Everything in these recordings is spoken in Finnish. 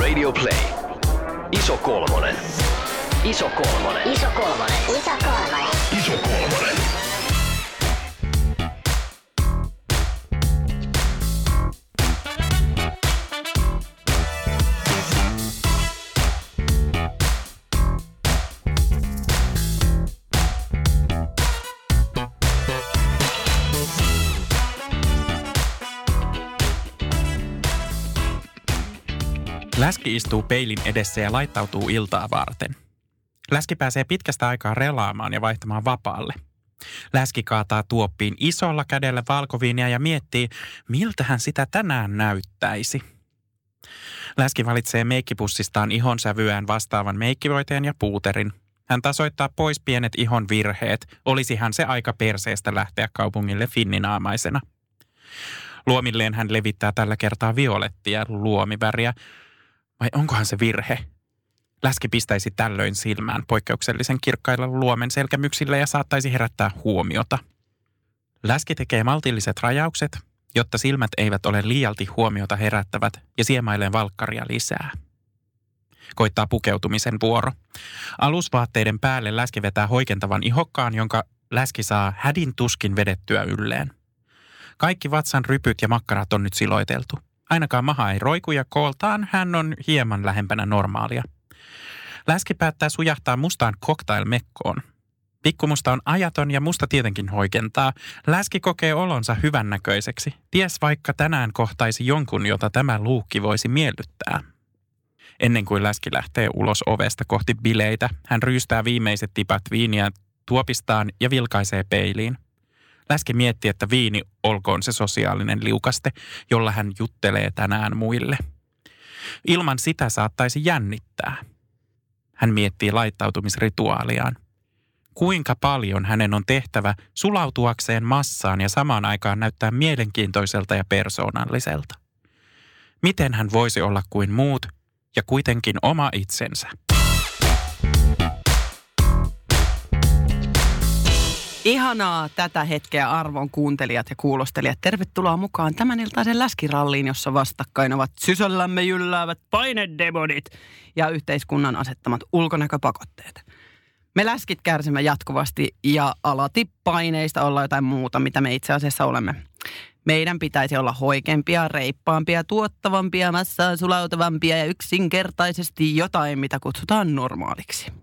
Radio Play. Iso kolmonen. Iso kolmonen. Iso kolmonen. Iso kolmonen. Iso kolmonen. Läski istuu peilin edessä ja laittautuu iltaa varten. Läski pääsee pitkästä aikaa relaamaan ja vaihtamaan vapaalle. Läski kaataa tuoppiin isolla kädellä valkoviinia ja miettii, miltä hän sitä tänään näyttäisi. Läski valitsee meikkipussistaan ihon sävyään vastaavan meikkivoiteen ja puuterin. Hän tasoittaa pois pienet ihon virheet, olisihan se aika perseestä lähteä kaupungille finninaamaisena. Luomilleen hän levittää tällä kertaa violettia luomiväriä, vai onkohan se virhe? Läski pistäisi tällöin silmään poikkeuksellisen kirkkailla luomen selkämyksillä ja saattaisi herättää huomiota. Läski tekee maltilliset rajaukset, jotta silmät eivät ole liialti huomiota herättävät ja siemailee valkkaria lisää. Koittaa pukeutumisen vuoro. Alusvaatteiden päälle läski vetää hoikentavan ihokkaan, jonka läski saa hädin tuskin vedettyä ylleen. Kaikki vatsan rypyt ja makkarat on nyt siloiteltu – Ainakaan maha ei roiku ja kooltaan hän on hieman lähempänä normaalia. Läski päättää sujahtaa mustaan cocktail-mekkoon. Pikkumusta on ajaton ja musta tietenkin hoikentaa. Läski kokee olonsa hyvännäköiseksi. Ties vaikka tänään kohtaisi jonkun, jota tämä luukki voisi miellyttää. Ennen kuin Läski lähtee ulos ovesta kohti bileitä, hän ryystää viimeiset tipat viiniä tuopistaan ja vilkaisee peiliin. Läski mietti, että viini olkoon se sosiaalinen liukaste, jolla hän juttelee tänään muille. Ilman sitä saattaisi jännittää. Hän miettii laittautumisrituaaliaan. Kuinka paljon hänen on tehtävä sulautuakseen massaan ja samaan aikaan näyttää mielenkiintoiselta ja persoonalliselta? Miten hän voisi olla kuin muut ja kuitenkin oma itsensä? Ihanaa tätä hetkeä arvon kuuntelijat ja kuulostelijat. Tervetuloa mukaan tämän iltaisen läskiralliin, jossa vastakkain ovat sisällämme jylläävät painedemonit ja yhteiskunnan asettamat ulkonäköpakotteet. Me läskit kärsimme jatkuvasti ja alati paineista olla jotain muuta, mitä me itse asiassa olemme. Meidän pitäisi olla hoikempia, reippaampia, tuottavampia, massaan sulautavampia ja yksinkertaisesti jotain, mitä kutsutaan normaaliksi.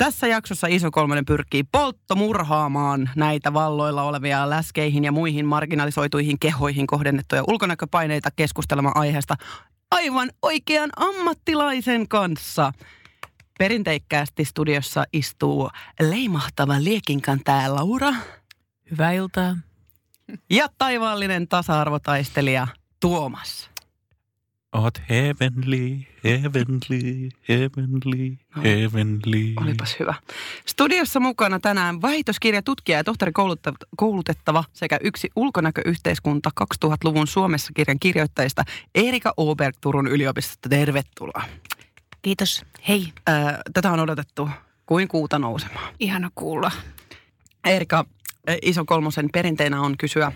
Tässä jaksossa Iso Kolmonen pyrkii polttomurhaamaan näitä valloilla olevia läskeihin ja muihin marginalisoituihin kehoihin kohdennettuja ulkonäköpaineita keskustelemaan aiheesta aivan oikean ammattilaisen kanssa. Perinteikkäästi studiossa istuu leimahtava liekinkantaja Laura. Hyvää iltaa. Ja taivaallinen tasa-arvotaistelija Tuomas. Oot heavenly, heavenly, heavenly, No. heavenly. Olipas hyvä. Studiossa mukana tänään väitöskirja, tutkija ja tohtori koulutettava sekä yksi ulkonäköyhteiskunta 2000-luvun Suomessa kirjan kirjoittajista Erika Oberg Turun yliopistosta. Tervetuloa. Kiitos. Hei. Tätä on odotettu kuin kuuta nousemaan. Ihana kuulla. Erika, ö, iso kolmosen perinteenä on kysyä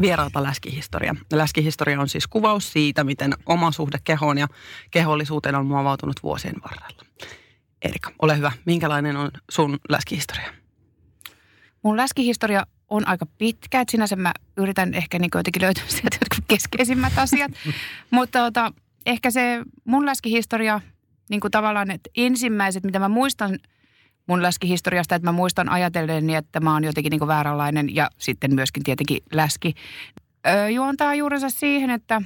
vieraalta läskihistoria. Läskihistoria on siis kuvaus siitä, miten oma suhde kehoon ja kehollisuuteen on muovautunut vuosien varrella. Erika, ole hyvä. Minkälainen on sun läskihistoria? Mun läskihistoria on aika pitkä, että sinänsä mä yritän ehkä niin jotenkin löytää sieltä jotkut keskeisimmät asiat. Mutta tota, ehkä se mun läskihistoria, niin kuin tavallaan, että ensimmäiset, mitä mä muistan mun läskihistoriasta, että mä muistan ajatelleeni, että mä oon jotenkin niin vääränlainen ja sitten myöskin tietenkin läski. Öö, juontaa juurensa siihen, että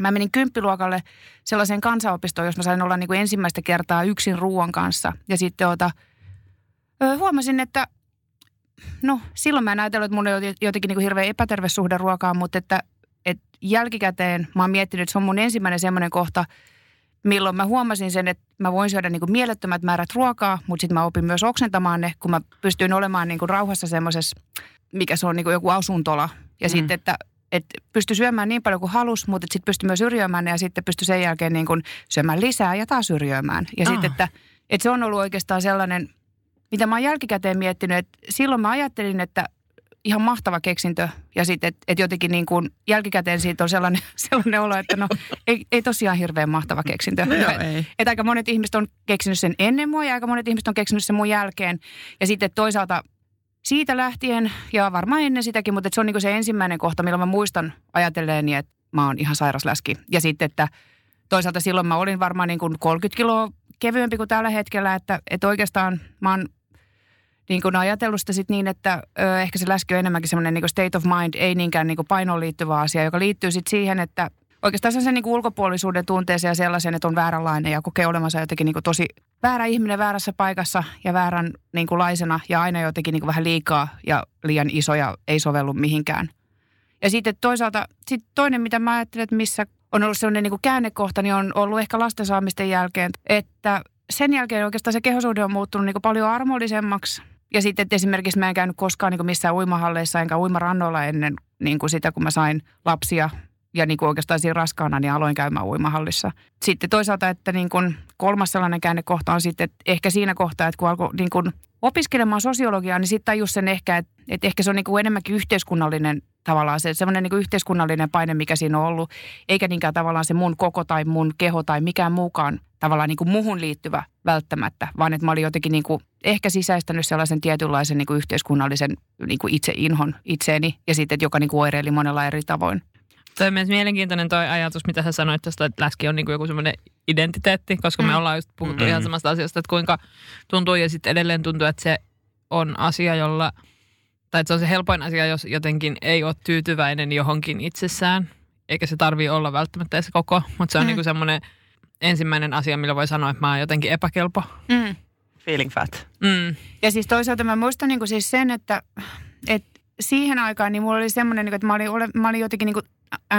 mä menin kymppiluokalle sellaiseen kansanopistoon, jos mä sain olla niin kuin ensimmäistä kertaa yksin ruoan kanssa. Ja sitten ota, öö, huomasin, että no silloin mä en ajatellut, että mulla oli jotenkin niin kuin hirveän epäterve suhde ruokaan, mutta että, että jälkikäteen mä oon miettinyt, että se on mun ensimmäinen semmoinen kohta, milloin mä huomasin sen, että mä voin syödä niin kuin mielettömät määrät ruokaa, mutta sitten mä opin myös oksentamaan ne, kun mä pystyin olemaan niin kuin rauhassa semmoisessa, mikä se on niin kuin joku asuntola. Ja mm. sitten, että, että pystyi syömään niin paljon kuin halus, mutta sitten pystyi myös yrjöimään ne ja sitten pystyi sen jälkeen niin kuin syömään lisää ja taas yrjöimään. Ja Ah. sitten, että, että se on ollut oikeastaan sellainen, mitä mä oon jälkikäteen miettinyt, että silloin mä ajattelin, että ihan mahtava keksintö. Ja sitten, että et jotenkin niin kuin jälkikäteen siitä on sellainen, sellainen olo, että no ei, ei tosiaan hirveän mahtava keksintö. No Et- ei. että aika monet ihmiset on keksinyt sen ennen mua ja aika monet ihmiset on keksinyt sen mun jälkeen. Ja sitten toisaalta siitä lähtien ja varmaan ennen sitäkin, mutta et se on niinku se ensimmäinen kohta, milloin mä muistan ajatelleeni, että mä oon ihan sairas läski. Ja sitten, että toisaalta silloin mä olin varmaan niin kuin 30 kiloa kevyempi kuin tällä hetkellä, että, että oikeastaan mä oon niin kuin ajatellut sitä sit niin, että ö, ehkä se läski on enemmänkin semmoinen niin state of mind, ei niinkään niin kuin painoon liittyvä asia, joka liittyy sitten siihen, että oikeastaan sen niin kuin ulkopuolisuuden tunteeseen ja sellaisen, että on vääränlainen ja kokee olevansa jotenkin niin kuin tosi väärä ihminen väärässä paikassa ja väärän niin kuin laisena ja aina jotenkin niin kuin vähän liikaa ja liian iso ja ei sovellu mihinkään. Ja sitten toisaalta sit toinen, mitä mä ajattelen, että missä on ollut sellainen niin kuin käännekohta, niin on ollut ehkä lasten saamisten jälkeen, että sen jälkeen oikeastaan se kehosuhde on muuttunut niin kuin paljon armollisemmaksi. Ja sitten että esimerkiksi mä en käynyt koskaan niin kuin missään uimahalleissa enkä uimarannoilla ennen niin kuin sitä, kun mä sain lapsia. Ja niin kuin oikeastaan siinä raskaana, niin aloin käymään uimahallissa. Sitten toisaalta, että niin kuin kolmas sellainen käännekohta on sitten, että ehkä siinä kohtaa, että kun alkoi niin kuin opiskelemaan sosiologiaa, niin sitten tajus sen ehkä, että, että ehkä se on niin kuin enemmänkin yhteiskunnallinen tavallaan se semmoinen niin kuin yhteiskunnallinen paine, mikä siinä on ollut, eikä niinkään tavallaan se mun koko tai mun keho tai mikään muukaan tavallaan niin kuin muhun liittyvä välttämättä, vaan että mä olin jotenkin niin kuin ehkä sisäistänyt sellaisen tietynlaisen niin kuin yhteiskunnallisen niin kuin itseinhon itseeni ja sitten, että joka niin kuin oireili monella eri tavoin. Toi on myös mielenkiintoinen toi ajatus, mitä sä sanoit tästä, että läski on niin kuin joku semmoinen identiteetti, koska me Mm. ollaan just puhuttu Mm. ihan samasta asiasta, että kuinka tuntuu ja sitten edelleen tuntuu, että se on asia, jolla, tai että se on se helpoin asia, jos jotenkin ei ole tyytyväinen johonkin itsessään, eikä se tarvii olla välttämättä edes koko, mutta se on Mm. niin kuin semmoinen ensimmäinen asia, millä voi sanoa, että mä oon jotenkin epäkelpo. Mm. Feeling fat. Mm. Ja siis toisaalta mä muistan niin kuin siis sen, että, että siihen aikaan niin mulla oli semmoinen, niin kuin, että mä olin, mä olin jotenkin niin kuin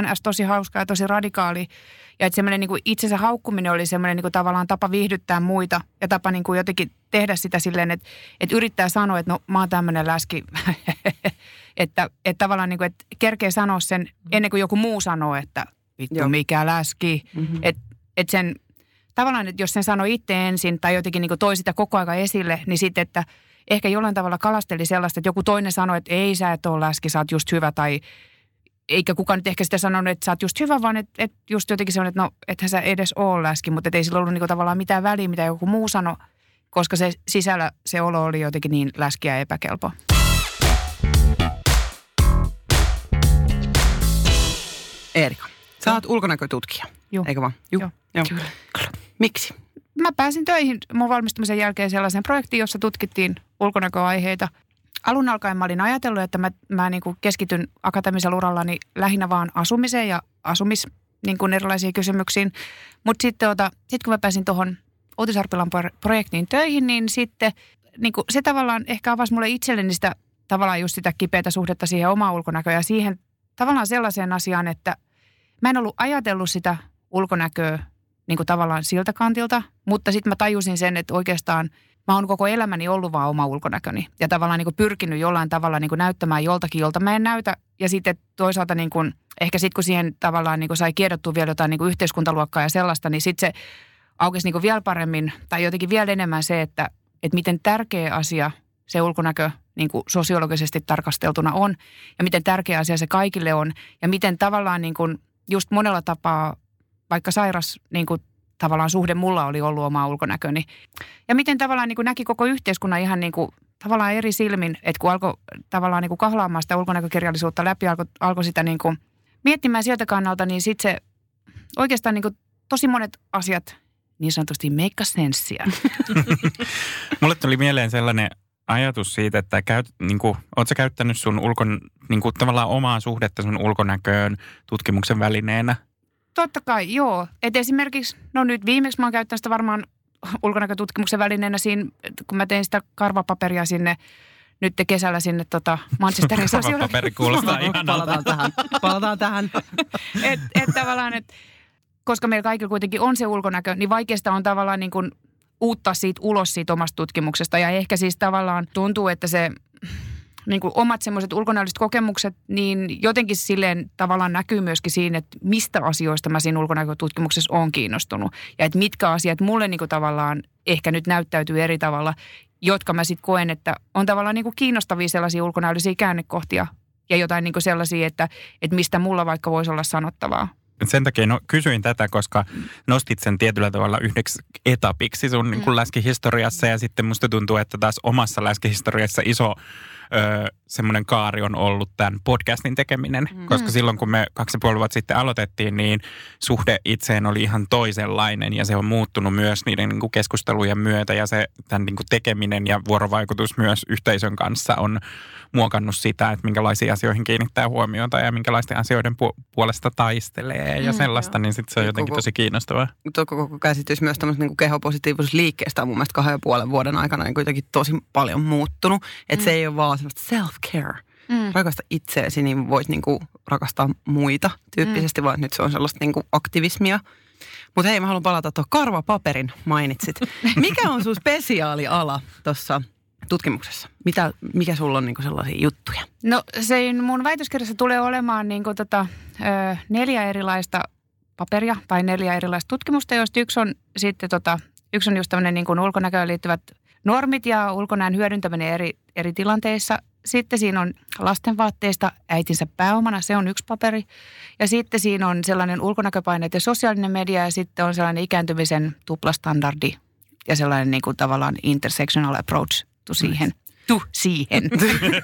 NS tosi hauska ja tosi radikaali. Ja että semmoinen niin kuin itsensä haukkuminen oli semmoinen niin kuin tavallaan tapa viihdyttää muita ja tapa niin kuin jotenkin tehdä sitä silleen, että, että yrittää sanoa, että no mä oon tämmöinen läski. että, että tavallaan niin kuin, että kerkee sanoa sen ennen kuin joku muu sanoo, että vittu Joo. mikä läski. Mm-hmm. Että et sen, tavallaan, että jos sen sanoi itse ensin tai jotenkin niin toi sitä koko aika esille, niin sitten, että ehkä jollain tavalla kalasteli sellaista, että joku toinen sanoi, että ei sä et ole läski, sä oot just hyvä tai eikä kukaan nyt ehkä sitä sanonut, että sä oot just hyvä, vaan että, että just jotenkin semmoinen, että no ethän sä edes ole läski, mutta et ei sillä ollut niin tavallaan mitään väliä, mitä joku muu sanoi, koska se sisällä se olo oli jotenkin niin läskiä ja epäkelpo. Eerika, sä oot ulkonäkötutkija, Joo. eikö vaan? Juh. Joo. Joo. Kyllä. Miksi? mä pääsin töihin mun valmistumisen jälkeen sellaiseen projektiin, jossa tutkittiin ulkonäköaiheita. Alun alkaen mä olin ajatellut, että mä, mä niin kuin keskityn akateemisella urallani lähinnä vaan asumiseen ja asumis niin kuin erilaisiin kysymyksiin. Mutta sitten ota, sit kun mä pääsin tuohon Uutisarpilan pro- projektiin töihin, niin sitten niin kuin se tavallaan ehkä avasi mulle itselleni sitä tavallaan just sitä kipeätä suhdetta siihen omaan ulkonäköön ja siihen tavallaan sellaiseen asiaan, että mä en ollut ajatellut sitä ulkonäköä niin kuin tavallaan siltä kantilta, mutta sitten mä tajusin sen, että oikeastaan mä oon koko elämäni ollut vaan oma ulkonäköni ja tavallaan niin kuin pyrkinyt jollain tavalla niin kuin näyttämään joltakin, jolta mä en näytä. Ja sitten toisaalta niin kuin, ehkä sitten kun siihen tavallaan niin kuin sai kiedottua vielä jotain niin kuin yhteiskuntaluokkaa ja sellaista, niin sitten se aukesi niin kuin vielä paremmin tai jotenkin vielä enemmän se, että, että miten tärkeä asia se ulkonäkö niin kuin sosiologisesti tarkasteltuna on ja miten tärkeä asia se kaikille on ja miten tavallaan niin kuin just monella tapaa vaikka sairas niin kuin tavallaan suhde mulla oli ollut oma ulkonäköni. Ja miten tavallaan niin kuin näki koko yhteiskunnan ihan niin kuin tavallaan eri silmin, että kun alkoi tavallaan niin kuin kahlaamaan sitä ulkonäkökirjallisuutta läpi, alkoi, alkoi sitä niin kuin miettimään sieltä kannalta, niin sitten se oikeastaan niin kuin tosi monet asiat niin sanotusti make senssiä. Mulle tuli mieleen sellainen ajatus siitä, että käyt, niin kuin, oot sä käyttänyt sun ulkon, niin kuin, tavallaan omaa suhdetta sun ulkonäköön tutkimuksen välineenä? Totta kai, joo. Et esimerkiksi, no nyt viimeksi mä oon käyttänyt sitä varmaan ulkonäkötutkimuksen välineenä siinä, kun mä tein sitä karvapaperia sinne nyt kesällä sinne tota Manchesterin sosiologi- Paperi kuulostaa ihanalta. Palataan tähän. Palataan tähän. et, et tavallaan, et, koska meillä kaikilla kuitenkin on se ulkonäkö, niin vaikeasta on tavallaan niin kuin uuttaa siitä ulos siitä omasta tutkimuksesta. Ja ehkä siis tavallaan tuntuu, että se niin kuin omat semmoiset ulkonäölliset kokemukset, niin jotenkin silleen tavallaan näkyy myöskin siinä, että mistä asioista mä siinä ulkonäkötutkimuksessa on kiinnostunut. Ja että mitkä asiat mulle niin kuin tavallaan ehkä nyt näyttäytyy eri tavalla. jotka mä sitten koen, että on tavallaan niin kuin kiinnostavia sellaisia ulkonäöllisiä käännekohtia ja jotain niin kuin sellaisia, että, että mistä mulla vaikka voisi olla sanottavaa. Sen takia no, kysyin tätä, koska nostit sen tietyllä tavalla yhdeksi etapiksi sun niin kuin läskihistoriassa ja sitten musta tuntuu, että taas omassa läskihistoriassa iso ö, semmoinen kaari on ollut tämän podcastin tekeminen, mm. koska silloin kun me kaksi ja puoli vuotta sitten aloitettiin, niin suhde itseen oli ihan toisenlainen ja se on muuttunut myös niiden niin kuin keskustelujen myötä ja se tämän niin kuin tekeminen ja vuorovaikutus myös yhteisön kanssa on muokannut sitä, että minkälaisiin asioihin kiinnittää huomiota ja minkälaisten asioiden pu- puolesta taistelee ja Mm, sellaista, niin sitten se on jotenkin koko- tosi kiinnostavaa. tuo koko käsitys myös tämmöistä niin kehopositiivisuusliikkeestä on mun mielestä kahden ja puolen vuoden aikana niin kuitenkin tosi paljon muuttunut. Että mm. se ei ole vaan semmoista self-care. Mm. Rakasta itseesi, niin voit niin kuin rakastaa muita tyyppisesti, mm. vaan nyt se on sellaista niin kuin aktivismia. Mutta hei, mä haluan palata tuohon karvapaperin mainitsit. Mikä on sun spesiaaliala tuossa tutkimuksessa? Mitä, mikä sulla on niin kuin sellaisia juttuja? No se mun väitöskirjassa tulee olemaan niin kuin tota, ö, neljä erilaista paperia tai neljä erilaista tutkimusta, joista yksi on sitten tota, yksi on just tämmöinen niin kuin ulkonäköön liittyvät normit ja ulkonäön hyödyntäminen eri, eri tilanteissa. Sitten siinä on lastenvaatteista äitinsä pääomana, se on yksi paperi. Ja sitten siinä on sellainen ulkonäköpaineet ja sosiaalinen media ja sitten on sellainen ikääntymisen tuplastandardi ja sellainen niin kuin tavallaan intersectional approach to siihen. Tu siihen.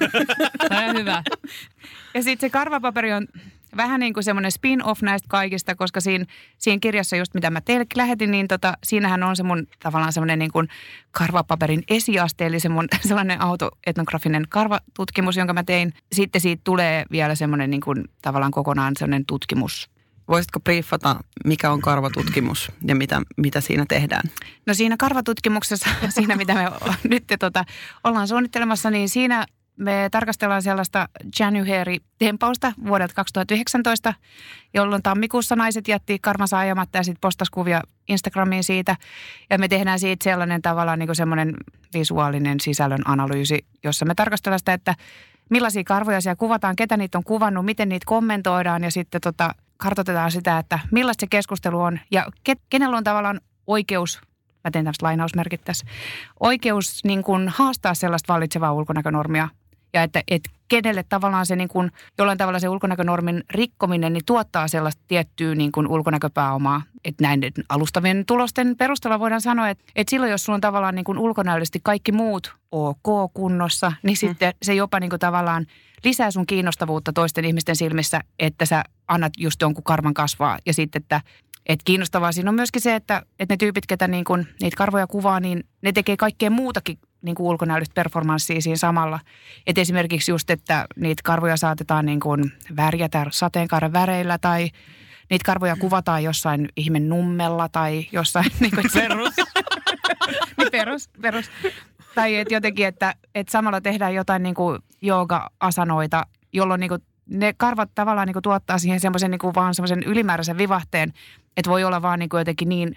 Tämä on hyvä. Ja sitten se karvapaperi on vähän niin kuin semmoinen spin-off näistä kaikista, koska siinä, siinä kirjassa just mitä mä teille lähetin, niin tota, siinähän on se mun tavallaan semmoinen niin kuin karvapaperin esiaste, eli se mun sellainen autoetnografinen karvatutkimus, jonka mä tein. Sitten siitä tulee vielä semmoinen niin kuin tavallaan kokonaan semmoinen tutkimus. Voisitko briefata, mikä on karvatutkimus ja mitä, mitä siinä tehdään? No siinä karvatutkimuksessa, siinä mitä me nyt tota, ollaan suunnittelemassa, niin siinä me tarkastellaan sellaista January-tempausta vuodelta 2019, jolloin tammikuussa naiset jätti karvansa ajamatta ja sitten postasi kuvia Instagramiin siitä. Ja me tehdään siitä sellainen tavallaan niin semmoinen visuaalinen sisällön analyysi, jossa me tarkastellaan sitä, että millaisia karvoja siellä kuvataan, ketä niitä on kuvannut, miten niitä kommentoidaan ja sitten tota, kartoitetaan sitä, että millaista se keskustelu on ja ke, kenellä on tavallaan oikeus mä teen tämmöistä lainausmerkit tässä, oikeus niin kuin haastaa sellaista vallitsevaa ulkonäkönormia ja että, että kenelle tavallaan se niin kuin, jollain tavalla se ulkonäkönormin rikkominen niin tuottaa sellaista tiettyä niin kuin ulkonäköpääomaa. Että näiden alustavien tulosten perusteella voidaan sanoa, että, että silloin jos sulla on tavallaan niin kuin ulkonäöllisesti kaikki muut ok kunnossa, niin sitten se jopa niin kuin tavallaan lisää sun kiinnostavuutta toisten ihmisten silmissä, että sä annat just jonkun karvan kasvaa ja sitten, että et kiinnostavaa siinä on myöskin se, että, että ne tyypit, ketä niin kun niitä karvoja kuvaa, niin ne tekee kaikkea muutakin niin kuin ulkonäöllistä performanssia siinä samalla. Et esimerkiksi just, että niitä karvoja saatetaan niin kuin värjätä sateenkaaren väreillä tai niitä karvoja kuvataan jossain ihmen nummella tai jossain... Niin kuin, perus. niin perus, perus. Tai et jotenkin, että, että samalla tehdään jotain niin kuin jooga-asanoita, jolloin niin kuin ne karvat tavallaan niin kuin tuottaa siihen semmoisen niin vaan semmoisen ylimääräisen vivahteen, että voi olla vaan niin kuin jotenkin niin,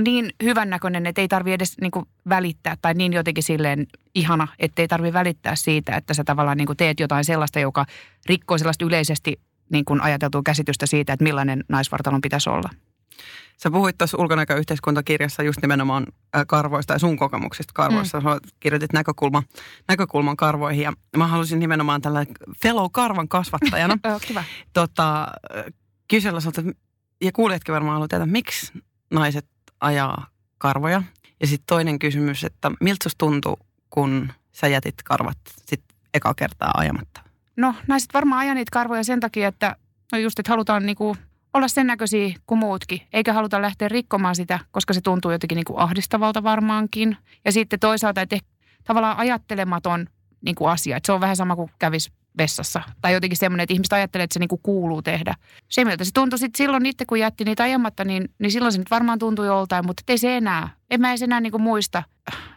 niin hyvännäköinen, että ei tarvi edes niin kuin välittää tai niin jotenkin silleen ihana, että ei tarvi välittää siitä, että sä tavallaan niin kuin teet jotain sellaista, joka rikkoo sellaista yleisesti niin kuin ajateltua käsitystä siitä, että millainen naisvartalon pitäisi olla. Sä puhuit tuossa ulkonäköyhteiskuntakirjassa just nimenomaan äh, karvoista ja sun kokemuksista karvoista. Mm. kirjoitit näkökulma, näkökulman karvoihin ja mä halusin nimenomaan tällä fellow karvan kasvattajana kiva. tota, äh, kysellä sulta, ja kuulijatkin varmaan haluaa tietää, miksi naiset ajaa karvoja. Ja sitten toinen kysymys, että miltä tuntui, kun sä jätit karvat sit eka kertaa ajamatta? No naiset varmaan ajaa niitä karvoja sen takia, että no just, että halutaan niinku olla sen näköisiä kuin muutkin, eikä haluta lähteä rikkomaan sitä, koska se tuntuu jotenkin niinku ahdistavalta varmaankin. Ja sitten toisaalta, että tavallaan ajattelematon niinku asia, että se on vähän sama kuin kävisi vessassa. Tai jotenkin semmoinen, että ihmiset ajattelee, että se niinku kuuluu tehdä. Se, miltä se tuntui sitten silloin itse, kun jätti niitä ajamatta, niin, niin silloin se nyt varmaan tuntui joltain, mutta ei se enää. En mä edes enää niinku muista.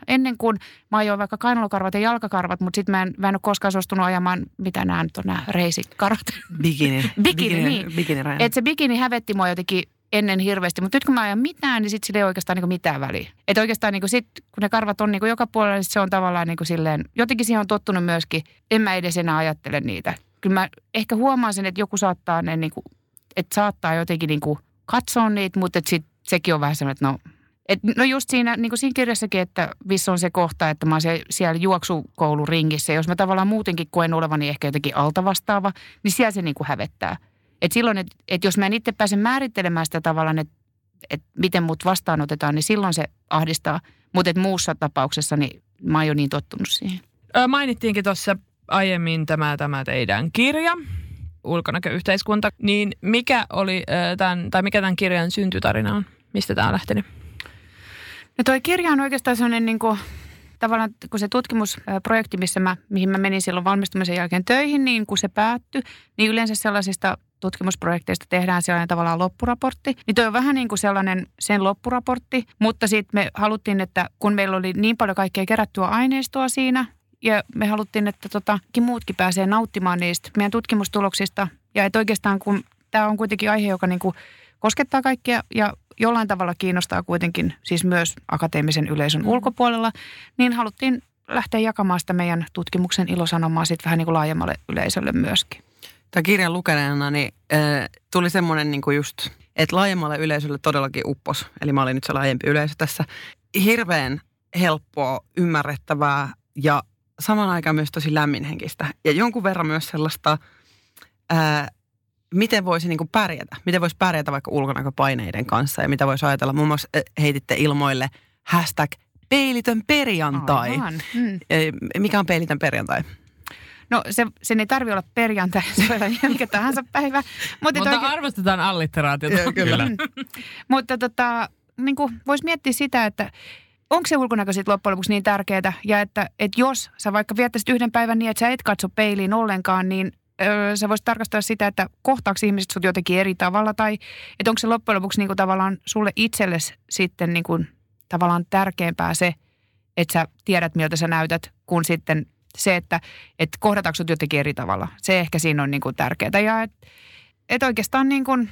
Ennen kuin mä ajoin vaikka kainalokarvat ja jalkakarvat, mutta sitten mä en, mä en ole koskaan suostunut ajamaan, mitä nämä nyt on nämä reisikarvat. Bikini. Bikini, niin. Bikini Et se bikini hävetti mua jotenkin ennen hirveästi, mutta nyt kun mä ajan mitään, niin sitten sillä ei oikeastaan niinku mitään väliä. Että oikeastaan niinku sit, kun ne karvat on niinku joka puolella, niin se on tavallaan niinku silleen, jotenkin siihen on tottunut myöskin, en mä edes enää ajattele niitä. Kyllä mä ehkä huomaan sen, että joku saattaa ne niinku, että saattaa jotenkin niinku katsoa niitä, mutta et sit sekin on vähän semmoinen, että no Et, no just siinä, niin kuin siinä kirjassakin, että missä on se kohta, että mä oon se, siellä juoksukouluringissä. Jos mä tavallaan muutenkin koen olevani ehkä jotenkin altavastaava, niin siellä se niin kuin hävettää. Et silloin, että et jos mä en itse pääse määrittelemään sitä tavallaan, että et miten mut vastaanotetaan, niin silloin se ahdistaa. Mutta muussa tapauksessa, niin mä oon jo niin tottunut siihen. Ö, mainittiinkin tuossa aiemmin tämä, tämä teidän kirja, Ulkonäköyhteiskunta. Niin mikä oli ö, tämän, tai mikä tämän kirjan syntytarina on? Mistä tämä on lähtenyt? No toi kirja on oikeastaan sellainen niin kuin, tavallaan, kun se tutkimusprojekti, missä mä, mihin mä menin silloin valmistumisen jälkeen töihin, niin kun se päättyi, niin yleensä sellaisista tutkimusprojekteista tehdään sellainen tavallaan loppuraportti. Niin toi on vähän niin kuin sellainen sen loppuraportti, mutta sitten me haluttiin, että kun meillä oli niin paljon kaikkea kerättyä aineistoa siinä, ja me haluttiin, että tota, muutkin pääsee nauttimaan niistä meidän tutkimustuloksista. Ja että oikeastaan kun tämä on kuitenkin aihe, joka niin kuin koskettaa kaikkia ja jollain tavalla kiinnostaa kuitenkin siis myös akateemisen yleisön mm. ulkopuolella, niin haluttiin lähteä jakamaan sitä meidän tutkimuksen ilosanomaa sitten vähän niin kuin laajemmalle yleisölle myöskin. Tämä kirjan lukeneena niin, äh, tuli semmoinen niin just, että laajemmalle yleisölle todellakin uppos. Eli mä olin nyt se laajempi yleisö tässä. Hirveän helppoa, ymmärrettävää ja saman aikaan myös tosi lämminhenkistä. Ja jonkun verran myös sellaista, ää, miten voisi niin kuin pärjätä. Miten voisi pärjätä vaikka ulkonäköpaineiden kanssa ja mitä voisi ajatella. Muun muassa heititte ilmoille hashtag peilitön perjantai. Aivan. Mm. Mikä on peilitön perjantai? No se, sen ei tarvi olla perjantai, se voi olla mikä tahansa päivä. Mutta, Mutta oikein... arvostetaan allitteraatiota. Joo, kyllä. Mm. Mutta tota, niin voisi miettiä sitä, että onko se ulkonäkö sitten loppujen lopuksi niin tärkeää, ja että, että jos sä vaikka viettäisit yhden päivän niin, että sä et katso peiliin ollenkaan, niin öö, sä voisit tarkastaa sitä, että kohtaako ihmiset sut jotenkin eri tavalla, tai että onko se loppujen lopuksi niin kuin tavallaan sulle itsellesi sitten niin kuin, tavallaan tärkeämpää se, että sä tiedät, miltä sä näytät, kun sitten se, että, että kohdataanko sut jotenkin eri tavalla. Se ehkä siinä on niin kuin tärkeää. Ja että et oikeastaan niin kuin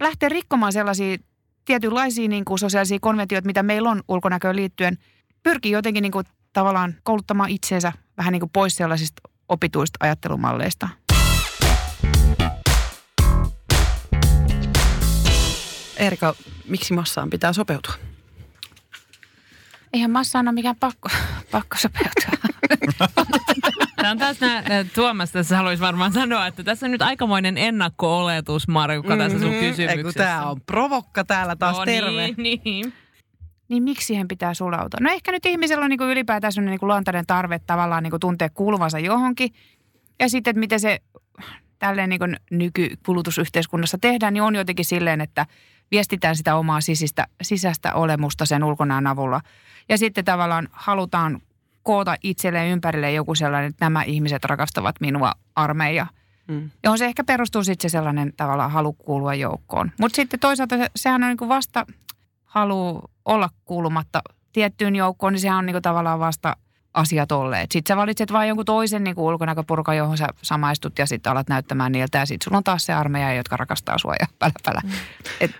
lähteä rikkomaan sellaisia tietynlaisia niin kuin sosiaalisia konventioita, mitä meillä on ulkonäköön liittyen, pyrkii jotenkin niin kuin tavallaan kouluttamaan itseensä vähän niin kuin pois sellaisista opituista ajattelumalleista. Erika, miksi massaan pitää sopeutua? Eihän massaan ole mikään pakko, pakko sopeutua. Tämä on taas nämä, Tuomas tässä haluaisi varmaan sanoa, että tässä on nyt aikamoinen ennakko-oletus, Marjukka, mm-hmm. tässä sun kysymyksessä. Tämä on provokka täällä taas, no, terve. Niin, niin. Niin miksi siihen pitää sulautua? No ehkä nyt ihmisellä on niin kuin ylipäätään sellainen niin kuin luontainen tarve tavallaan niin kuin tuntea kuuluvansa johonkin. Ja sitten, että miten se tälleen niin kuin nykykulutusyhteiskunnassa tehdään, niin on jotenkin silleen, että viestitään sitä omaa sisistä, sisäistä olemusta sen ulkonaan avulla. Ja sitten tavallaan halutaan koota itselleen ympärille joku sellainen, että nämä ihmiset rakastavat minua armeija. Mm. Johon se ehkä perustuu sitten se sellainen tavallaan halu kuulua joukkoon. Mutta sitten toisaalta se, sehän on niinku vasta halu olla kuulumatta tiettyyn joukkoon, niin sehän on niinku tavallaan vasta asiat olleet. Sitten sä valitset vain jonkun toisen niinku ulkonäköpurka, johon sä samaistut ja sitten alat näyttämään niiltä. Ja sitten sulla on taas se armeija, jotka rakastaa sua ja pälä pälä. Mm. Et,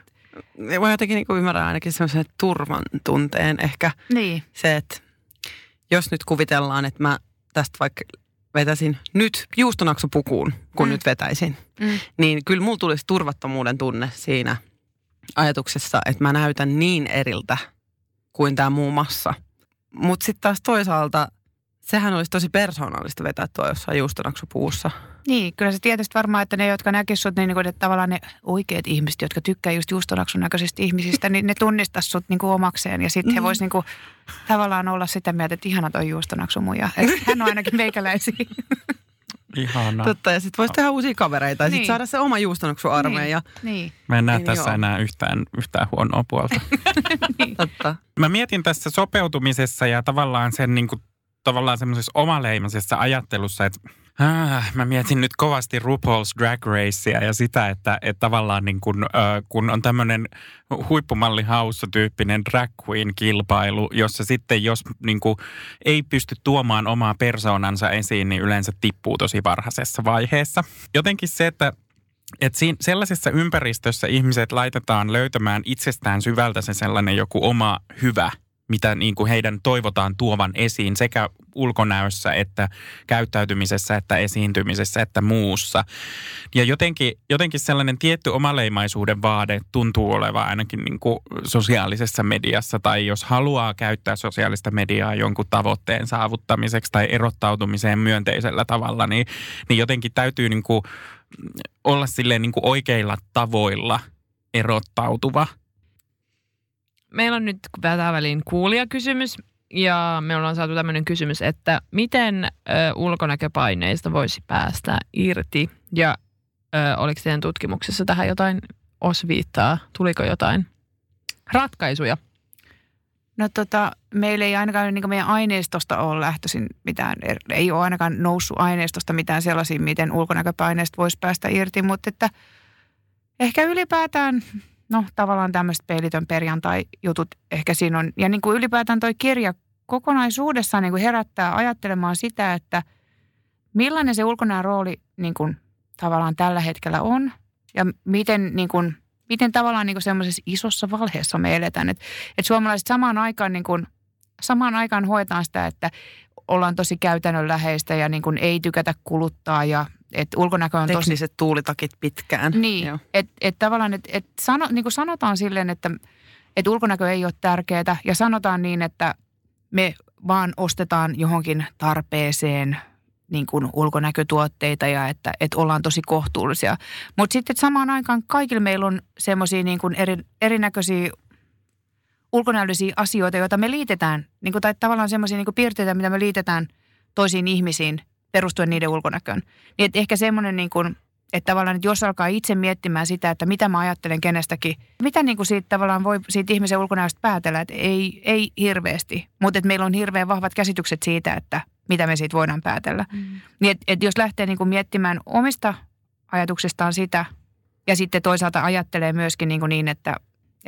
Voi jotenkin niinku ymmärrä ainakin semmoisen turvan tunteen ehkä. Niin. Se, että jos nyt kuvitellaan, että mä tästä vaikka vetäisin nyt juustonaksupukuun, kun mm. nyt vetäisin, mm. niin kyllä mulla tulisi turvattomuuden tunne siinä ajatuksessa, että mä näytän niin eriltä kuin tämä muu massa. Mutta sitten taas toisaalta sehän olisi tosi persoonallista vetää tuo jossain juustonaksupuussa. Niin, kyllä se tietysti varmaan, että ne, jotka näkisivät sut, niin, niin kuin, että tavallaan ne oikeat ihmiset, jotka tykkää just juustonaksun näköisistä ihmisistä, niin ne tunnistaisi sut niin kuin omakseen. Ja sitten he mm. voisivat niin kuin, tavallaan olla sitä mieltä, että ihana toi juustonaksu muja. hän on ainakin meikäläisiä. Ihanaa. Totta, ja sitten voisi tehdä uusia kavereita ja niin. sitten saada se oma juustonaksu armeija. Niin. niin. Mä en näe niin, tässä joo. enää yhtään, yhtään huonoa puolta. niin. Totta. Mä mietin tässä sopeutumisessa ja tavallaan sen niin kuin, tavallaan semmoisessa omaleimaisessa ajattelussa, että Ah, mä mietin nyt kovasti RuPaul's Drag Racea ja sitä, että, että tavallaan niin kun, äh, kun on tämmöinen huippumalli tyyppinen drag queen kilpailu, jossa sitten jos niin kuin, ei pysty tuomaan omaa persoonansa esiin, niin yleensä tippuu tosi varhaisessa vaiheessa. Jotenkin se, että että siinä, sellaisessa ympäristössä ihmiset laitetaan löytämään itsestään syvältä se sellainen joku oma hyvä – mitä niin kuin heidän toivotaan tuovan esiin sekä ulkonäössä että käyttäytymisessä että esiintymisessä että muussa. Ja jotenkin, jotenkin sellainen tietty omaleimaisuuden vaade tuntuu olevan ainakin niin kuin sosiaalisessa mediassa tai jos haluaa käyttää sosiaalista mediaa jonkun tavoitteen saavuttamiseksi tai erottautumiseen myönteisellä tavalla, niin, niin jotenkin täytyy niin kuin olla silleen niin kuin oikeilla tavoilla erottautuva – meillä on nyt tähän väliin kuulijakysymys ja me ollaan saatu tämmöinen kysymys, että miten ö, ulkonäköpaineista voisi päästä irti ja ö, oliko teidän tutkimuksessa tähän jotain osviittaa, tuliko jotain ratkaisuja? No tota, meillä ei ainakaan niin meidän aineistosta ole lähtöisin mitään, ei ole ainakaan noussut aineistosta mitään sellaisia, miten ulkonäköpaineista voisi päästä irti, mutta että ehkä ylipäätään no tavallaan tämmöiset peilitön perjantai-jutut ehkä siinä on. Ja niin kuin ylipäätään toi kirja kokonaisuudessaan niin kuin herättää ajattelemaan sitä, että millainen se ulkonäön rooli niin kuin tavallaan tällä hetkellä on ja miten, niin kuin, miten tavallaan niin kuin semmoisessa isossa valheessa me eletään. Että et suomalaiset samaan aikaan, niin kuin, samaan aikaan hoetaan sitä, että ollaan tosi käytännönläheistä ja niin kuin ei tykätä kuluttaa ja että ulkonäkö on Tekniset tosi... tuulitakit pitkään. Niin, että et tavallaan, että et sano, niin kuin sanotaan silleen, että et ulkonäkö ei ole tärkeää ja sanotaan niin, että me vaan ostetaan johonkin tarpeeseen niin kuin ulkonäkötuotteita ja että, että ollaan tosi kohtuullisia. Mutta sitten samaan aikaan kaikilla meillä on semmoisia niin kuin eri, erinäköisiä ulkonäöllisiä asioita, joita me liitetään, niin kuin, tai tavallaan semmoisia niin piirteitä, mitä me liitetään toisiin ihmisiin perustuen niiden ulkonäköön. Niin että ehkä semmoinen niin kuin, että tavallaan, että jos alkaa itse miettimään sitä, että mitä mä ajattelen kenestäkin, mitä niin kuin siitä tavallaan voi siitä ihmisen ulkonäöstä päätellä, että ei, ei hirveästi, mutta että meillä on hirveän vahvat käsitykset siitä, että mitä me siitä voidaan päätellä. Mm. Niin että, että jos lähtee niin kuin miettimään omista ajatuksistaan sitä ja sitten toisaalta ajattelee myöskin niin, kuin niin että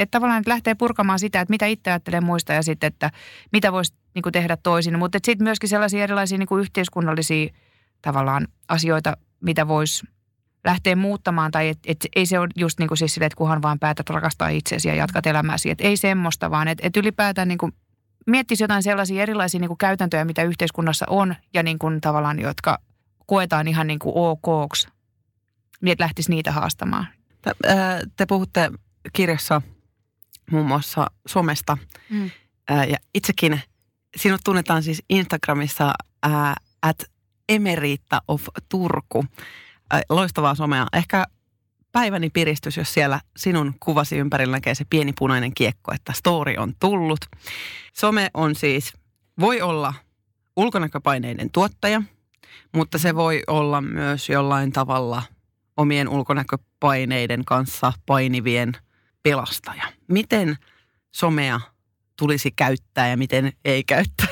että tavallaan että lähtee purkamaan sitä, että mitä itse ajattelee muista ja sitten, että mitä voisi niin kuin tehdä toisin. Mutta sitten myöskin sellaisia erilaisia niin kuin yhteiskunnallisia tavallaan asioita, mitä voisi lähteä muuttamaan. Tai että et ei se ole just niin kuin siis sille, että kunhan vaan päätät rakastaa itseäsi ja jatkat elämäsi. Että ei semmoista, vaan että et ylipäätään niin kuin miettisi jotain sellaisia erilaisia niin kuin käytäntöjä, mitä yhteiskunnassa on ja niin kuin tavallaan, jotka koetaan ihan niin kuin okoksi, niin että lähtisi niitä haastamaan. Te puhutte kirjassa muun muassa somesta. Mm. Ää, ja itsekin sinut tunnetaan siis Instagramissa ää, at Emerita of Turku. Ää, loistavaa somea. Ehkä päiväni piristys, jos siellä sinun kuvasi ympärillä näkee se pieni punainen kiekko, että story on tullut. Some on siis, voi olla ulkonäköpaineiden tuottaja, mutta se voi olla myös jollain tavalla omien ulkonäköpaineiden kanssa painivien – pelastaja. Miten somea tulisi käyttää ja miten ei käyttää?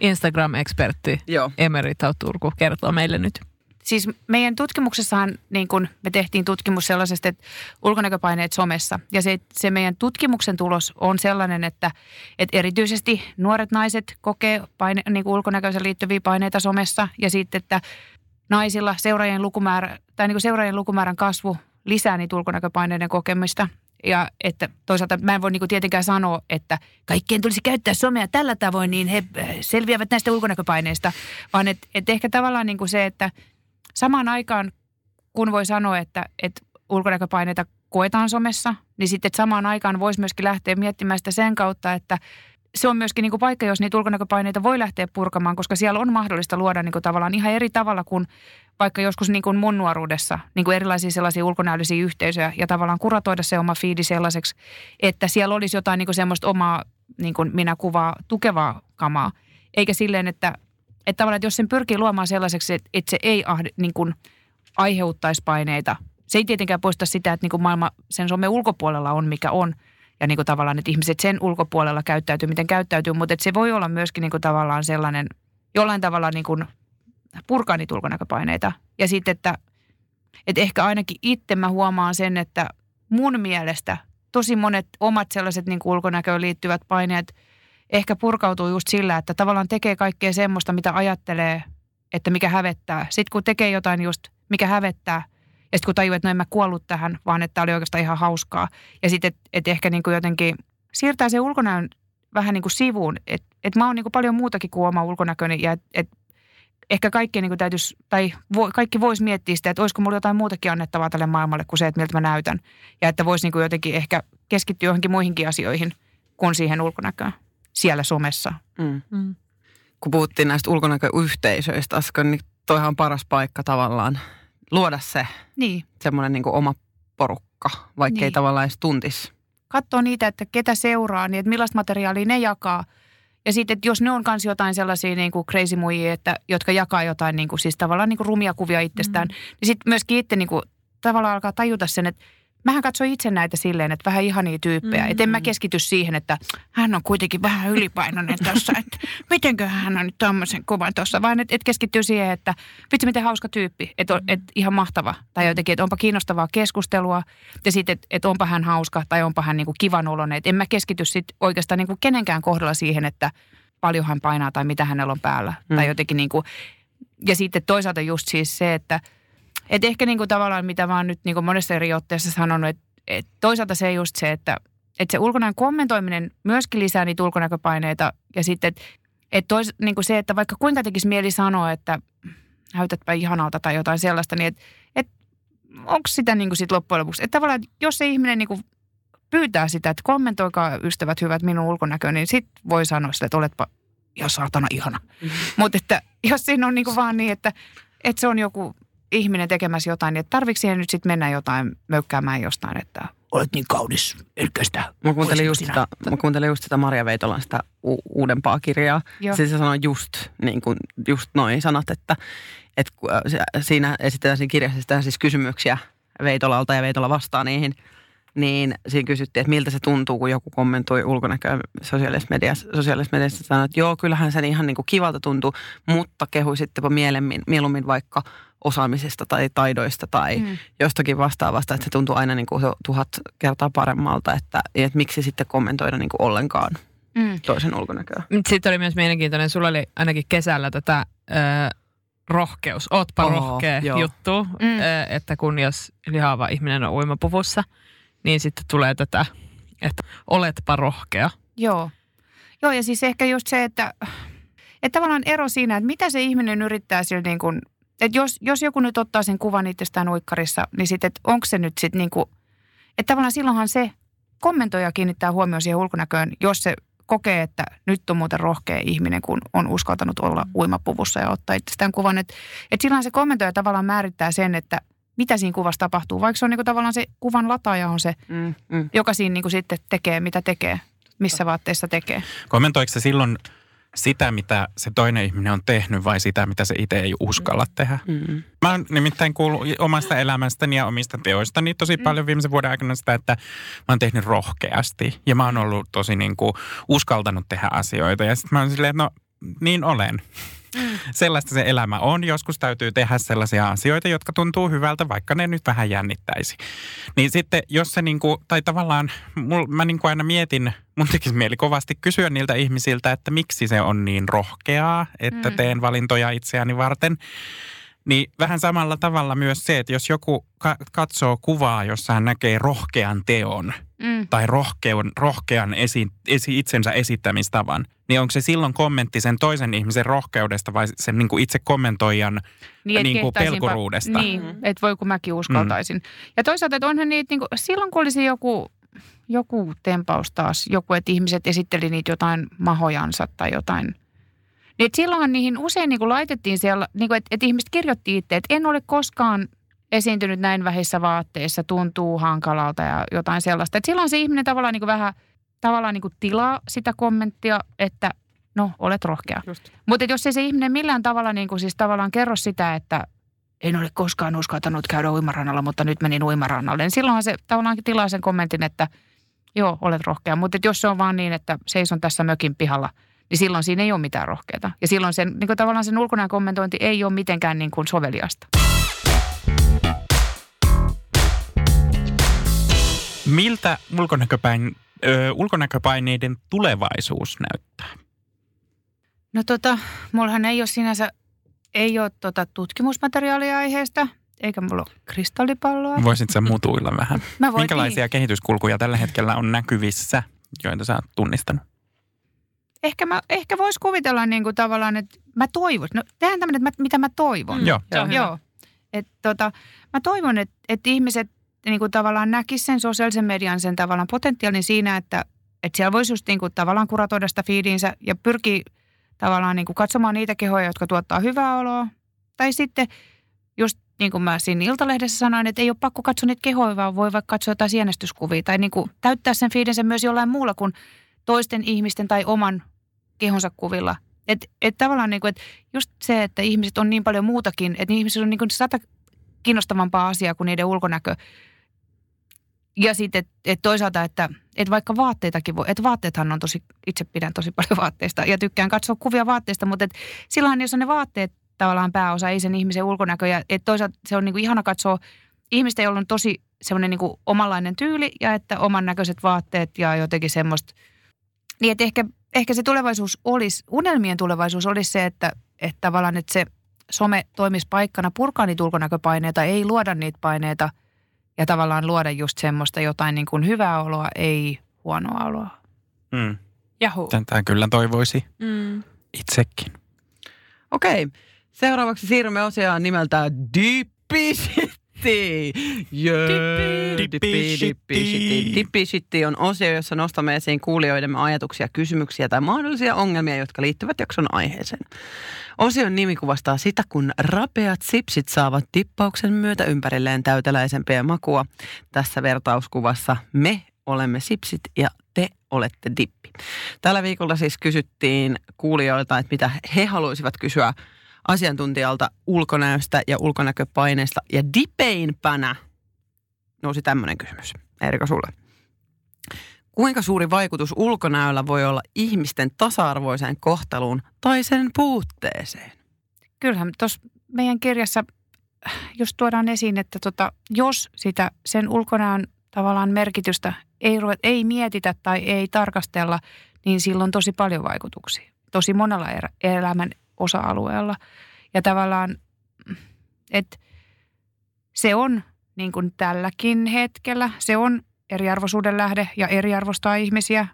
Instagram-ekspertti Emerita Turku kertoo meille nyt. Siis meidän tutkimuksessahan niin kun me tehtiin tutkimus sellaisesta, että ulkonäköpaineet somessa. Ja se, se meidän tutkimuksen tulos on sellainen, että, että erityisesti nuoret naiset kokee paine, niin kuin ulkonäköisen liittyviä paineita somessa. Ja sitten, että naisilla seuraajien, lukumäärä, tai niin kuin seuraajien lukumäärän kasvu lisää niitä ulkonäköpaineiden kokemista. Ja että toisaalta mä en voi niinku tietenkään sanoa, että kaikkien tulisi käyttää somea tällä tavoin, niin he äh, selviävät näistä ulkonäköpaineista. Vaan että et ehkä tavallaan niinku se, että samaan aikaan kun voi sanoa, että, että ulkonäköpaineita koetaan somessa, niin sitten samaan aikaan voisi myöskin lähteä miettimään sitä sen kautta, että se on myöskin niin kuin paikka, jos niitä ulkonäköpaineita voi lähteä purkamaan, koska siellä on mahdollista luoda niin kuin tavallaan ihan eri tavalla kuin vaikka joskus niin kuin mun nuoruudessa niin kuin erilaisia sellaisia ulkonäöllisiä yhteisöjä ja tavallaan kuratoida se oma fiidi sellaiseksi, että siellä olisi jotain niin kuin semmoista omaa niin kuin minä kuvaa tukevaa kamaa. Eikä silleen, että, että tavallaan, että jos sen pyrkii luomaan sellaiseksi, että, että se ei ahde, niin kuin aiheuttaisi paineita. Se ei tietenkään poista sitä, että niin kuin maailma sen somen ulkopuolella on, mikä on – ja niin kuin tavallaan, että ihmiset sen ulkopuolella käyttäytyy, miten käyttäytyy, mutta että se voi olla myöskin niin kuin tavallaan sellainen, jollain tavalla niin kuin purkaa niitä ulkonäköpaineita. Ja sitten, että, että ehkä ainakin itse mä huomaan sen, että mun mielestä tosi monet omat sellaiset niin kuin ulkonäköön liittyvät paineet ehkä purkautuu just sillä, että tavallaan tekee kaikkea semmoista, mitä ajattelee, että mikä hävettää. Sitten kun tekee jotain just, mikä hävettää – ja sitten kun tajuu, että no en mä kuollut tähän, vaan että tämä oli oikeastaan ihan hauskaa. Ja sitten, että et ehkä niin kuin jotenkin siirtää se ulkonäön vähän niin kuin sivuun. Että et mä oon niin kuin paljon muutakin kuin oma ulkonäköni ja et, et ehkä kaikki niin kuin täytyisi, tai vo, kaikki voisi miettiä sitä, että olisiko mulla jotain muutakin annettavaa tälle maailmalle kuin se, että miltä mä näytän. Ja että voisi niin kuin jotenkin ehkä keskittyä johonkin muihinkin asioihin kuin siihen ulkonäköön siellä somessa. Mm. Mm. Kun puhuttiin näistä ulkonäköyhteisöistä äsken, niin toihan on paras paikka tavallaan luoda se Niin. semmoinen niin oma porukka, vaikka niin. ei tavallaan edes tuntisi. Katsoa niitä, että ketä seuraa, niin että millaista materiaalia ne jakaa. Ja sitten, että jos ne on myös jotain sellaisia niin kuin crazy muijia, että, jotka jakaa jotain niin kuin, siis tavallaan niin kuin rumia kuvia itsestään, mm. niin sitten myöskin itse niin kuin, tavallaan alkaa tajuta sen, että mähän katsoin itse näitä silleen, että vähän ihania tyyppejä. Mm. Että en mä keskity siihen, että hän on kuitenkin vähän ylipainoinen tuossa, että mitenkö hän on nyt tämmöisen kuvan tuossa. Vaan että et keskittyy siihen, että vitsi miten hauska tyyppi, että et ihan mahtava. Tai jotenkin, että onpa kiinnostavaa keskustelua ja sitten, että et onpa hän hauska tai onpa hän niinku kivan oloinen. Että en mä keskity sitten oikeastaan niinku kenenkään kohdalla siihen, että paljon hän painaa tai mitä hänellä on päällä. Mm. Tai jotenkin niinku, ja sitten toisaalta just siis se, että et ehkä niinku tavallaan, mitä mä oon nyt niinku monessa eri otteessa sanonut, että et toisaalta se just se, että et se ulkonäön kommentoiminen myöskin lisää niitä ulkonäköpaineita. Ja sitten, että et tois, niinku se, että vaikka kuinka tekisi mieli sanoa, että näytätpä ihanalta tai jotain sellaista, niin että et, onko sitä niinku sit loppujen lopuksi. Että tavallaan, että jos se ihminen niinku pyytää sitä, että kommentoikaa ystävät hyvät minun ulkonäköön, niin sit voi sanoa sille, että oletpa ihan saatana ihana. Mutta että jos siinä on niinku vaan niin, että, että se on joku ihminen tekemässä jotain, niin että tarvitsi siihen nyt sitten mennä jotain möykkäämään jostain, että olet niin kaunis, etkö sitä? Mä kuuntelin, just sitä, mä kuuntelin just sitä Maria Veitolan sitä u- uudempaa kirjaa. Joo. Siis se sanoi just, niin kuin, just noin sanat, että, että äh, siinä esitetään siinä kirjassa esitetään siis kysymyksiä Veitolalta ja Veitola vastaa niihin. Niin siinä kysyttiin, että miltä se tuntuu, kun joku kommentoi ulkonäköä sosiaalisessa mediassa. Sosiaalisessa mediassa sanoi, että joo, kyllähän se ihan niin kuin kivalta tuntuu, mutta kehui sittenpä mieluummin, mieluummin vaikka osaamisesta tai taidoista tai mm. jostakin vastaavasta, että se tuntuu aina niin kuin se tuhat kertaa paremmalta, että, että miksi sitten kommentoida niin kuin ollenkaan Mm. toisen ulkonäköä. Sitten oli myös mielenkiintoinen, sulla oli ainakin kesällä tätä ö, rohkeus, ootpa Oo, rohkea joo. juttu, Mm. ö, että kun jos lihaava ihminen on uimapuvussa, niin sitten tulee tätä, että oletpa rohkea. Joo. Joo, ja siis ehkä just se, että, että tavallaan ero siinä, että mitä se ihminen yrittää sillä niin kuin, että jos, jos joku nyt ottaa sen kuvan itsestään uikkarissa, niin sitten, että onko se nyt sitten niin kuin, että tavallaan silloinhan se kommentoija kiinnittää huomioon siihen ulkonäköön, jos se kokee, että nyt on muuten rohkea ihminen, kun on uskaltanut olla uimapuvussa ja ottaa itsestään kuvan. Että, että silloin se kommentoija tavallaan määrittää sen, että mitä siinä kuvassa tapahtuu, vaikka se on niin kuin tavallaan se kuvan lataaja on se, Mm, mm. joka siinä niin kuin sitten tekee, mitä tekee, missä vaatteissa tekee. Kommentoiko se silloin sitä, mitä se toinen ihminen on tehnyt vai sitä, mitä se itse ei uskalla tehdä? Mm. Mä oon nimittäin kuullut omasta elämästäni ja omista teoistani tosi paljon viimeisen vuoden aikana sitä, että mä oon tehnyt rohkeasti. Ja mä oon ollut tosi niin kuin uskaltanut tehdä asioita. Ja sitten mä oon silleen, että no niin olen. Sellaista se elämä on. Joskus täytyy tehdä sellaisia asioita, jotka tuntuu hyvältä, vaikka ne nyt vähän jännittäisi. Niin sitten, jos se niinku, tai tavallaan, mul, mä niinku aina mietin, mun tekisi mieli kovasti kysyä niiltä ihmisiltä, että miksi se on niin rohkeaa, että Mm. teen valintoja itseäni varten. Niin vähän samalla tavalla myös se, että jos joku ka- katsoo kuvaa, jossa hän näkee rohkean teon Mm. tai rohkean, rohkean esi, esi, itsensä esittämistavan, niin onko se silloin kommentti sen toisen ihmisen rohkeudesta vai sen niin kuin itse kommentoijan Niin, niin kuin pelkuruudesta? Niin, että voi kun mäkin uskaltaisin. Ja toisaalta, että onhan niitä, niin kuin, silloin kun olisi joku, joku tempaus taas, joku, että ihmiset esitteli niitä jotain mahojansa tai jotain. Niin että silloinhan niihin usein niin kuin laitettiin siellä, niin kuin, että, että ihmiset kirjoitti itse, että en ole koskaan esiintynyt näin vähissä vaatteissa, tuntuu hankalalta ja jotain sellaista. Että silloin se ihminen tavallaan niin kuin vähän tavallaan niin kuin tilaa sitä kommenttia, että no, olet rohkea. Mutta jos ei se ihminen millään tavalla niin kuin siis tavallaan kerro sitä, että en ole koskaan uskaltanut käydä uimarannalla, mutta nyt menin uimarannalle, niin silloinhan se tavallaan tilaa sen kommentin, että joo, olet rohkea. Mutta jos se on vaan niin, että seison tässä mökin pihalla, niin silloin siinä ei ole mitään rohkeata. Ja silloin sen, niin kuin tavallaan sen ulkonäön kommentointi ei ole mitenkään niin kuin soveliasta. Miltä ulkonäköpäin, ö, ulkonäköpaineiden tulevaisuus näyttää? No tota, mullahan ei ole sinänsä, ei ole tota tutkimusmateriaalia aiheesta, eikä mulla ole kristallipalloa. Voisit sä mutuilla vähän? Mä voin, Minkälaisia kehityskulkuja tällä hetkellä on näkyvissä, joita sä oot tunnistanut? ehkä, mä, ehkä voisi kuvitella niin kuin tavallaan, että mä toivon. No tehdään tämmöinen, että mä, mitä mä toivon. Joo. Se on hyvä. Joo. Et, tota, mä toivon, että, että ihmiset niin kuin tavallaan näkisivät sen sosiaalisen median sen tavallaan potentiaalin siinä, että, että siellä voisi just niin kuin tavallaan kuratoida sitä feediinsä ja pyrkii tavallaan niin kuin katsomaan niitä kehoja, jotka tuottaa hyvää oloa. Tai sitten just niin kuin mä siinä Iltalehdessä sanoin, että ei ole pakko katsoa niitä kehoja, vaan voi vaikka katsoa jotain sienestyskuvia. Tai niin kuin täyttää sen feedinsä myös jollain muulla kuin toisten ihmisten tai oman kehonsa kuvilla. Että et tavallaan niin kuin, että just se, että ihmiset on niin paljon muutakin, että ihmiset on niin kuin sata kiinnostavampaa asiaa kuin niiden ulkonäkö. Ja sitten, että et toisaalta, että et vaikka vaatteitakin voi, että vaatteethan on tosi, itse pidän tosi paljon vaatteista ja tykkään katsoa kuvia vaatteista, mutta et silloinhan jos on ne vaatteet tavallaan pääosa, ei sen ihmisen ulkonäkö. Ja et toisaalta se on niinku ihana katsoa ihmistä, jolla on tosi semmoinen niinku omanlainen tyyli ja että oman näköiset vaatteet ja jotenkin semmoista. Niin että ehkä, ehkä se tulevaisuus olisi, unelmien tulevaisuus olisi se, että, että tavallaan että se some toimisi paikkana purkaa niitä ulkonäköpaineita, ei luoda niitä paineita ja tavallaan luoda just semmoista jotain niin kuin hyvää oloa, ei huonoa oloa. Mm. Jahu. Tätä kyllä toivoisi Mm. itsekin. Okei, seuraavaksi siirrymme osioon nimeltä Dippishitty. Yeah. Shitti. Dippi shitti on osio, jossa nostamme esiin kuulijoidemme ajatuksia, kysymyksiä tai mahdollisia ongelmia, jotka liittyvät jakson aiheeseen. Osion nimi kuvastaa sitä, kun rapeat sipsit saavat dippauksen myötä ympärilleen täyteläisempiä makua. Tässä vertauskuvassa me olemme sipsit ja te olette dippi. Tällä viikolla siis kysyttiin kuulijoilta, että mitä he haluaisivat kysyä asiantuntijalta ulkonäöstä ja ulkonäköpaineesta. Ja dipeinpänä nousi tämmöinen kysymys. Erika sulle. Kuinka suuri vaikutus ulkonäöllä voi olla ihmisten tasa-arvoiseen kohteluun tai sen puutteeseen? Kyllähän tuossa meidän kirjassa just tuodaan esiin, että tota, jos sitä sen ulkonäön tavallaan merkitystä ei, ruvet, ei mietitä tai ei tarkastella, niin sillä on tosi paljon vaikutuksia. Tosi monella erä, elämän osa-alueella. Ja tavallaan, että se on niin kuin tälläkin hetkellä, se on eriarvoisuuden lähde ja eriarvostaa ihmisiä.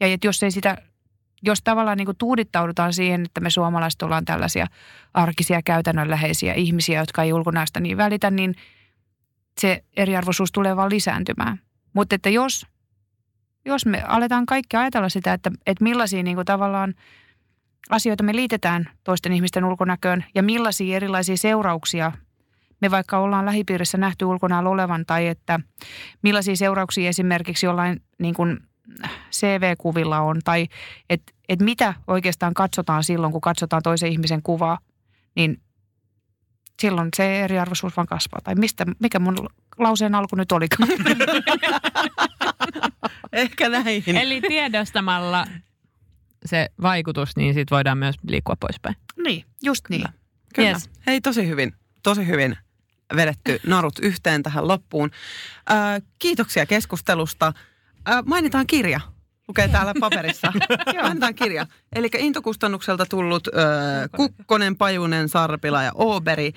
Ja että jos ei sitä, jos tavallaan niin kuin tuudittaudutaan siihen, että me suomalaiset ollaan tällaisia arkisia käytännönläheisiä ihmisiä, jotka ei ulkonäöstä niin välitä, niin se eriarvoisuus tulee vaan lisääntymään. Mutta että jos, jos me aletaan kaikki ajatella sitä, että, että millaisia niin kuin tavallaan asioita me liitetään toisten ihmisten ulkonäköön ja millaisia erilaisia seurauksia me vaikka ollaan lähipiirissä nähty ulkonäöllä olevan tai että millaisia seurauksia esimerkiksi jollain niin kuin CV-kuvilla on tai että et mitä oikeastaan katsotaan silloin, kun katsotaan toisen ihmisen kuvaa, niin silloin se eriarvoisuus vaan kasvaa. Tai mistä, mikä mun lauseen alku nyt olikaan? Ehkä näin. Eli tiedostamalla se vaikutus, niin siitä voidaan myös liikkua poispäin. niin, just niin. Kyllä. Yes. Hei, tosi hyvin, tosi hyvin vedetty narut yhteen tähän loppuun. Ö, kiitoksia keskustelusta. Ö, mainitaan kirja. Lukee täällä paperissa. mainitaan kirja. Eli intokustannukselta tullut ö, Kukkonen, Pajunen, Sarpila ja Ooberi.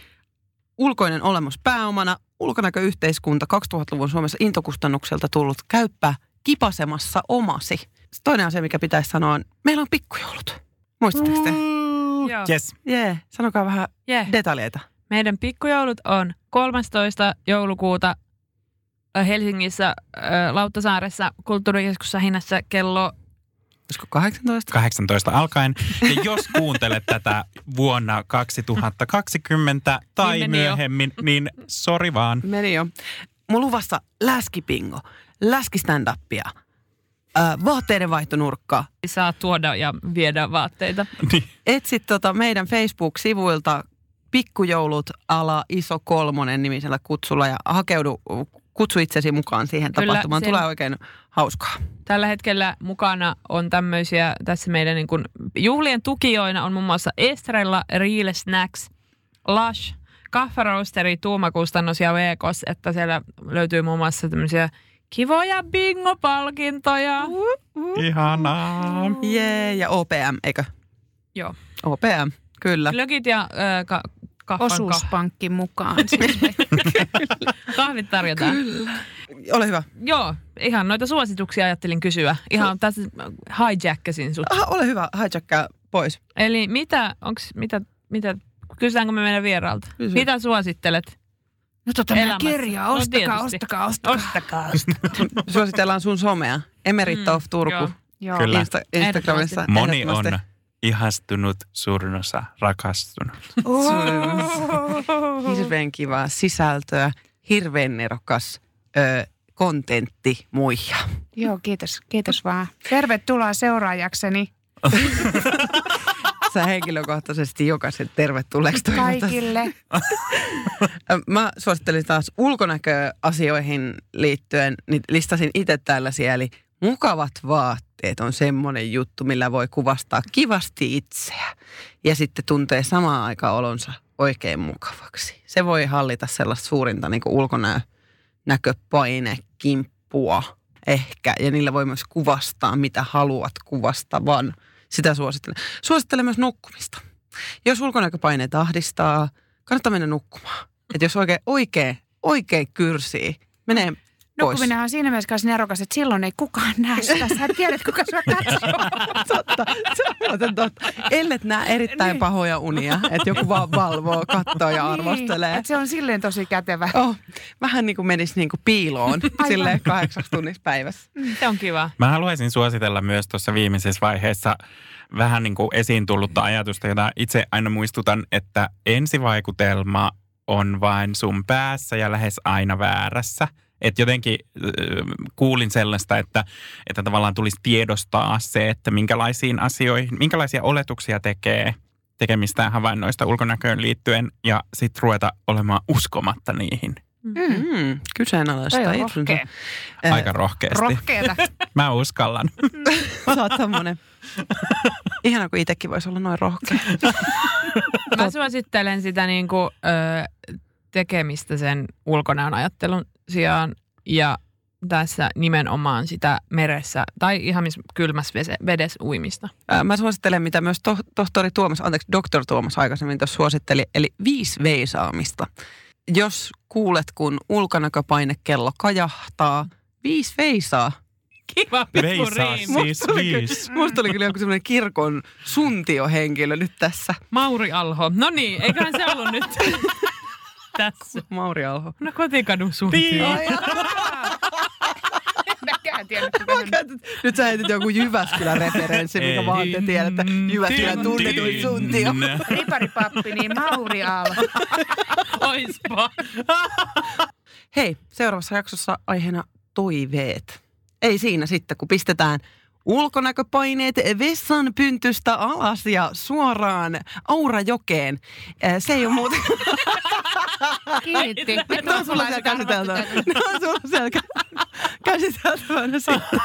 Ulkoinen olemus pääomana. Ulkonäköyhteiskunta 2000-luvun Suomessa intokustannukselta tullut käyppä kipasemassa omasi. Toinen asia, mikä pitäisi sanoa on, meillä on pikkujoulut. Muistatteko te? Yes. Jee, yeah. sanokaa vähän Yeah. detaljeita. Meidän pikkujoulut on 13. joulukuuta Helsingissä Lauttasaaressa kulttuurikeskussa hinnassa kello Olisiko 18? 18 alkaen. Ja jos kuuntelet tätä vuonna 2020 tai Niin meni jo. myöhemmin, niin sori vaan. Meni jo. Mun luvassa läskipingo, läskistand-upia, ää, vaatteiden vaihtonurkka. saa tuoda ja viedä vaatteita. Etsit tota meidän Facebook-sivuilta pikkujoulut ala iso kolmonen nimisellä kutsulla ja hakeudu, kutsu itsesi mukaan siihen Kyllä, tapahtumaan. sen- Tulee oikein hauskaa. Tällä hetkellä mukana on tämmöisiä, tässä meidän niin kuin juhlien tukijoina on muun muassa Estrella, Real Snacks, Lush, Kaffaroasteri, Tuumakustannus ja Veekos, että siellä löytyy muun muassa tämmöisiä kivoja bingo-palkintoja. Ihanaa. Jee, ja OPM, eikö? Joo. OPM, kyllä. Glögit ja äh, ka- Osuuspankki mukaan. kahvit tarjotaan. Ole hyvä. Joo, ihan noita suosituksia ajattelin kysyä. Ihan tässä hijackasin sut. Aha, ole hyvä, hijackkaa pois. Eli mitä, onks, mitä, mitä, kysytäänkö me meidän vieraalta? Kysy. Mitä suosittelet? No tota meidän Elämässä. kirjaa, No ostakaa, tietysti. ostakaa, ostakaa. Ostakaa. Suositellaan sun somea. Emeritto of Turku. joo. Joo. Kyllä. Insta- Instagramissa. Moni on ihastunut, suurin osa rakastunut. Hirveän kivaa sisältöä, hirveän nerokas ö, kontentti muija. Joo, kiitos. Kiitos vaan. Tervetuloa seuraajakseni Sä henkilökohtaisesti jokaisen tervetulleeksi kaikille. Mä suosittelen taas ulkonäköasioihin liittyen, niin listasin itse tällaisia, eli mukavat vaatteet on semmoinen juttu, millä voi kuvastaa kivasti itseä ja sitten tuntee samaan aikaan olonsa oikein mukavaksi. Se voi hallita sellaista suurinta niin ulkonäköpainekimppua ehkä, ja niillä voi myös kuvastaa, mitä haluat kuvastavan. Sitä suosittelen. Suosittelen myös nukkumista. Jos ulkonäköpaineet ahdistaa, kannattaa mennä nukkumaan. Että jos oikein, oikein, oikein kyrsii, menee pois. Nukkuminen on siinä mielessä nerokas, että silloin ei kukaan näe sitä. Sä tiedät, kuka sua katsoo. totta, se on totta. Ellet näe erittäin Niin. pahoja unia, että joku vaan valvoo, katsoo ja arvostelee. Niin, se on silleen tosi kätevä. Oh, vähän niin kuin menisi niin kuin piiloon Aivan. silleen kahdeksaksi tunnissa päivässä. Se on kiva. Mä haluaisin suositella myös tuossa viimeisessä vaiheessa vähän niin kuin esiin tullutta ajatusta, jota itse aina muistutan, että ensivaikutelma on vain sun päässä ja lähes aina väärässä. Että jotenkin äh, kuulin sellaista, että, että tavallaan tulisi tiedostaa se, että minkälaisiin asioihin, minkälaisia oletuksia tekee tekemistään havainnoista ulkonäköön liittyen ja sitten ruveta olemaan uskomatta niihin. Mm. Mm, kyseenalaista Toi on itsensä. rohkea. Aika rohkeasti. Rohkeeta. Mä uskallan. Sä oot semmonen. Ihana, kun itsekin voisi olla noin rohkea. Mä suosittelen sitä niin kuin, ö, tekemistä sen ulkonäön ajattelun sijaan ja tässä nimenomaan sitä meressä tai ihan missä kylmässä vese- vedessä uimista. Mä suosittelen, mitä myös to- tohtori Tuomas, anteeksi, doktor Tuomas aikaisemmin tuossa suositteli, eli viisi veisaamista. Jos kuulet, kun ulkonäköpainekello kajahtaa, viisi veisaa. Kiva Veisaa siis tuli kyllä- viisi. Musta tuli kyllä joku semmoinen kirkon suntiohenkilö nyt tässä. Mauri Alho. No niin, eiköhän se ollut nyt tässä. Mauri Alho. No kotikadun suuntio. Mäkään tiedä. Nyt sä heitit joku Jyväskylän referenssi, mikä vaan te tiedätte. Jyväskylän tunnetuin suntio. Riparipappi, niin Mauri Alho. Oispa. Hei, seuraavassa jaksossa aiheena toiveet. Ei siinä sitten, kun pistetään ulkonäköpaineet vessan pyntystä alas ja suoraan Aurajokeen. Eh, Se ei ole muuten... Kiitti. Nyt Ne on sulla siellä käsiteltävänä. Ne on sulla siellä kä- käsiteltävänä sitten.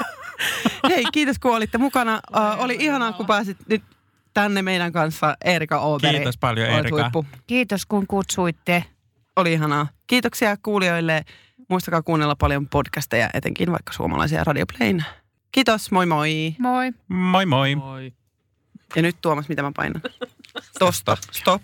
Hei, kiitos kun olitte mukana. Uh, oli ihanaa, kun pääsit nyt tänne meidän kanssa Erika Ooberi. Kiitos paljon, Erika. huippu. Kiitos kun kutsuitte. Oli ihanaa. Kiitoksia kuulijoille. Muistakaa kuunnella paljon podcasteja, etenkin vaikka suomalaisia Radioplayn. Kiitos, moi moi. Moi. Moi moi. Moi. Ja nyt Tuomas, mitä mä painan? Tosta, stop.